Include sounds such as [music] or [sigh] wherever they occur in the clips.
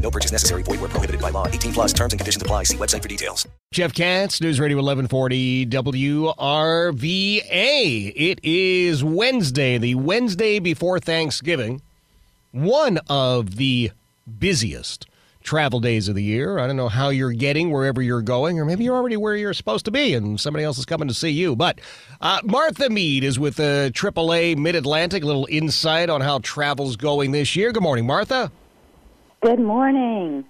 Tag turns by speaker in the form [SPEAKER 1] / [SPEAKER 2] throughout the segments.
[SPEAKER 1] No purchase necessary. Void where prohibited by law. 18 plus terms and conditions apply. See website for details.
[SPEAKER 2] Jeff Katz, News Radio 1140 WRVA. It is Wednesday, the Wednesday before Thanksgiving. One of the busiest travel days of the year. I don't know how you're getting wherever you're going, or maybe you're already where you're supposed to be and somebody else is coming to see you. But uh, Martha Meade is with the AAA Mid Atlantic. A little insight on how travel's going this year. Good morning, Martha.
[SPEAKER 3] Good morning.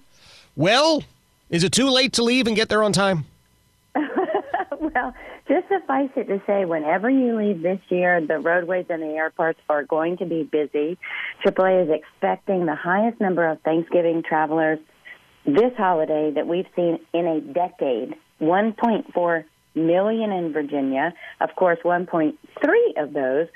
[SPEAKER 2] Well, is it too late to leave and get there on time? [laughs]
[SPEAKER 3] well, just suffice it to say, whenever you leave this year, the roadways and the airports are going to be busy. AAA is expecting the highest number of Thanksgiving travelers this holiday that we've seen in a decade 1.4 million in Virginia. Of course, 1.3 of those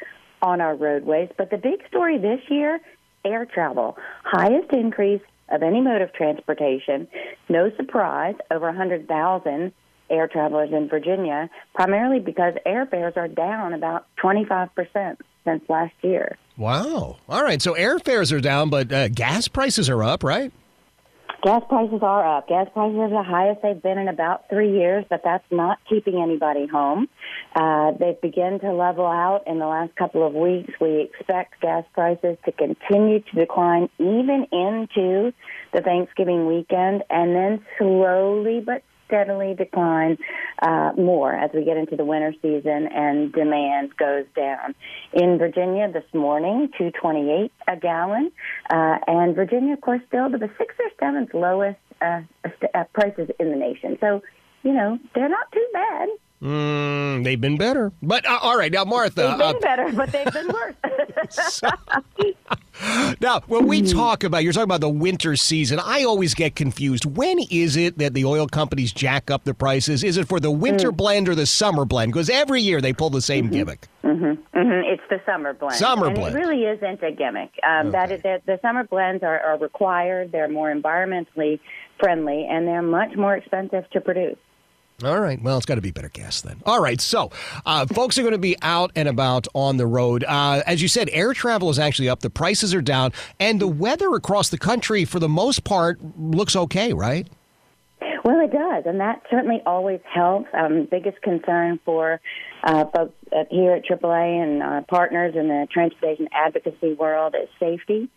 [SPEAKER 3] on our roadways. But the big story this year air travel, highest increase of any mode of transportation. No surprise, over 100,000 air travelers in Virginia, primarily because airfares are down about 25% since last year.
[SPEAKER 2] Wow. All right. So airfares are down, but uh, gas prices are up, right?
[SPEAKER 3] Gas prices are up. Gas prices are the highest they've been in about three years, but that's not keeping anybody home. Uh, they've begun to level out in the last couple of weeks. We expect gas prices to continue to decline even into the Thanksgiving weekend and then slowly but steadily decline uh, more as we get into the winter season and demand goes down. In Virginia this morning, 228 a gallon, uh, and Virginia, of course, still to the sixth or seventh lowest uh, prices in the nation. So, you know, they're not too bad.
[SPEAKER 2] Mm, they've been better. But uh, all right, now Martha.
[SPEAKER 3] They've been uh, better, but they've been worse. [laughs]
[SPEAKER 2] now, when we talk about you're talking about the winter season, I always get confused. When is it that the oil companies jack up the prices? Is it for the winter mm. blend or the summer blend? Because every year they pull the same
[SPEAKER 3] mm-hmm.
[SPEAKER 2] gimmick.
[SPEAKER 3] Mm-hmm. Mm-hmm. It's the summer blend.
[SPEAKER 2] Summer
[SPEAKER 3] and
[SPEAKER 2] blend.
[SPEAKER 3] It really isn't a gimmick. Um,
[SPEAKER 2] okay.
[SPEAKER 3] That is, the summer blends are, are required. They're more environmentally friendly, and they're much more expensive to produce.
[SPEAKER 2] All right. Well, it's got to be better gas then. All right. So, uh, folks are going to be out and about on the road. Uh, as you said, air travel is actually up. The prices are down, and the weather across the country, for the most part, looks okay, right?
[SPEAKER 3] Well, it does, and that certainly always helps. Um, biggest concern for uh, folks here at AAA and uh, partners in the transportation advocacy world is safety,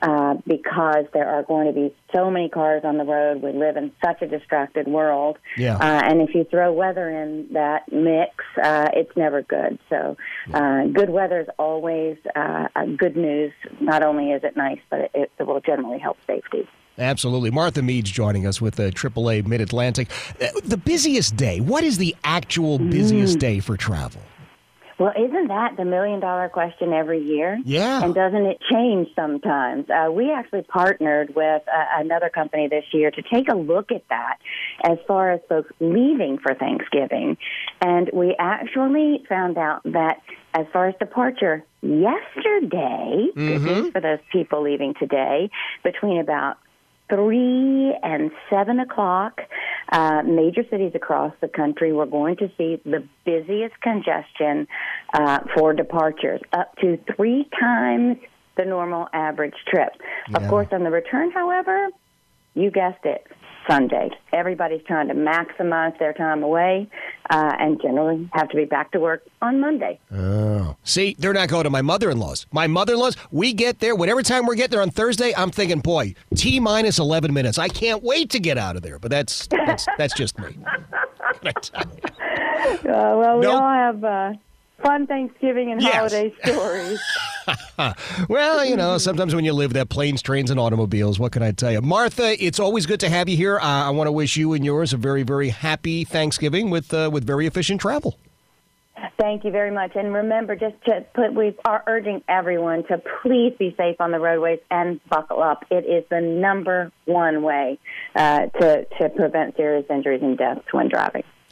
[SPEAKER 3] uh, because there are going to be so many cars on the road. We live in such a distracted world,
[SPEAKER 2] yeah.
[SPEAKER 3] uh, and if you throw weather in that mix, uh, it's never good. So, uh, good weather is always uh, good news. Not only is it nice, but it, it will generally help safety.
[SPEAKER 2] Absolutely. Martha Meade's joining us with the AAA Mid Atlantic. Uh, the busiest day, what is the actual busiest mm. day for travel?
[SPEAKER 3] Well, isn't that the million dollar question every year?
[SPEAKER 2] Yeah.
[SPEAKER 3] And doesn't it change sometimes? Uh, we actually partnered with uh, another company this year to take a look at that as far as folks leaving for Thanksgiving. And we actually found out that as far as departure, yesterday,
[SPEAKER 2] mm-hmm.
[SPEAKER 3] for those people leaving today, between about three and seven o'clock, uh, major cities across the country, we're going to see the busiest congestion uh, for departures, up to three times the normal average trip.
[SPEAKER 2] Yeah.
[SPEAKER 3] Of course, on the return, however, you guessed it, Sunday. Everybody's trying to maximize their time away uh, and generally have to be back to work on Monday.
[SPEAKER 2] Oh. See, they're not going to my mother in law's. My mother in law's, we get there, whatever time we get there on Thursday, I'm thinking, boy, T minus 11 minutes. I can't wait to get out of there. But that's that's, [laughs] that's just me.
[SPEAKER 3] uh, well, we
[SPEAKER 2] Nope.
[SPEAKER 3] all have uh, fun Thanksgiving and
[SPEAKER 2] Yes.
[SPEAKER 3] holiday [laughs] stories. [laughs]
[SPEAKER 2] Well, you know, sometimes when you live there, planes, trains, and automobiles, what can I tell you? Martha, it's always good to have you here. Uh, I want to wish you and yours a very, very happy Thanksgiving with uh, with very efficient travel.
[SPEAKER 3] Thank you very much. And remember, just to put, we are urging everyone to please be safe on the roadways and buckle up. It is the number one way uh, to, to prevent serious injuries and deaths when driving.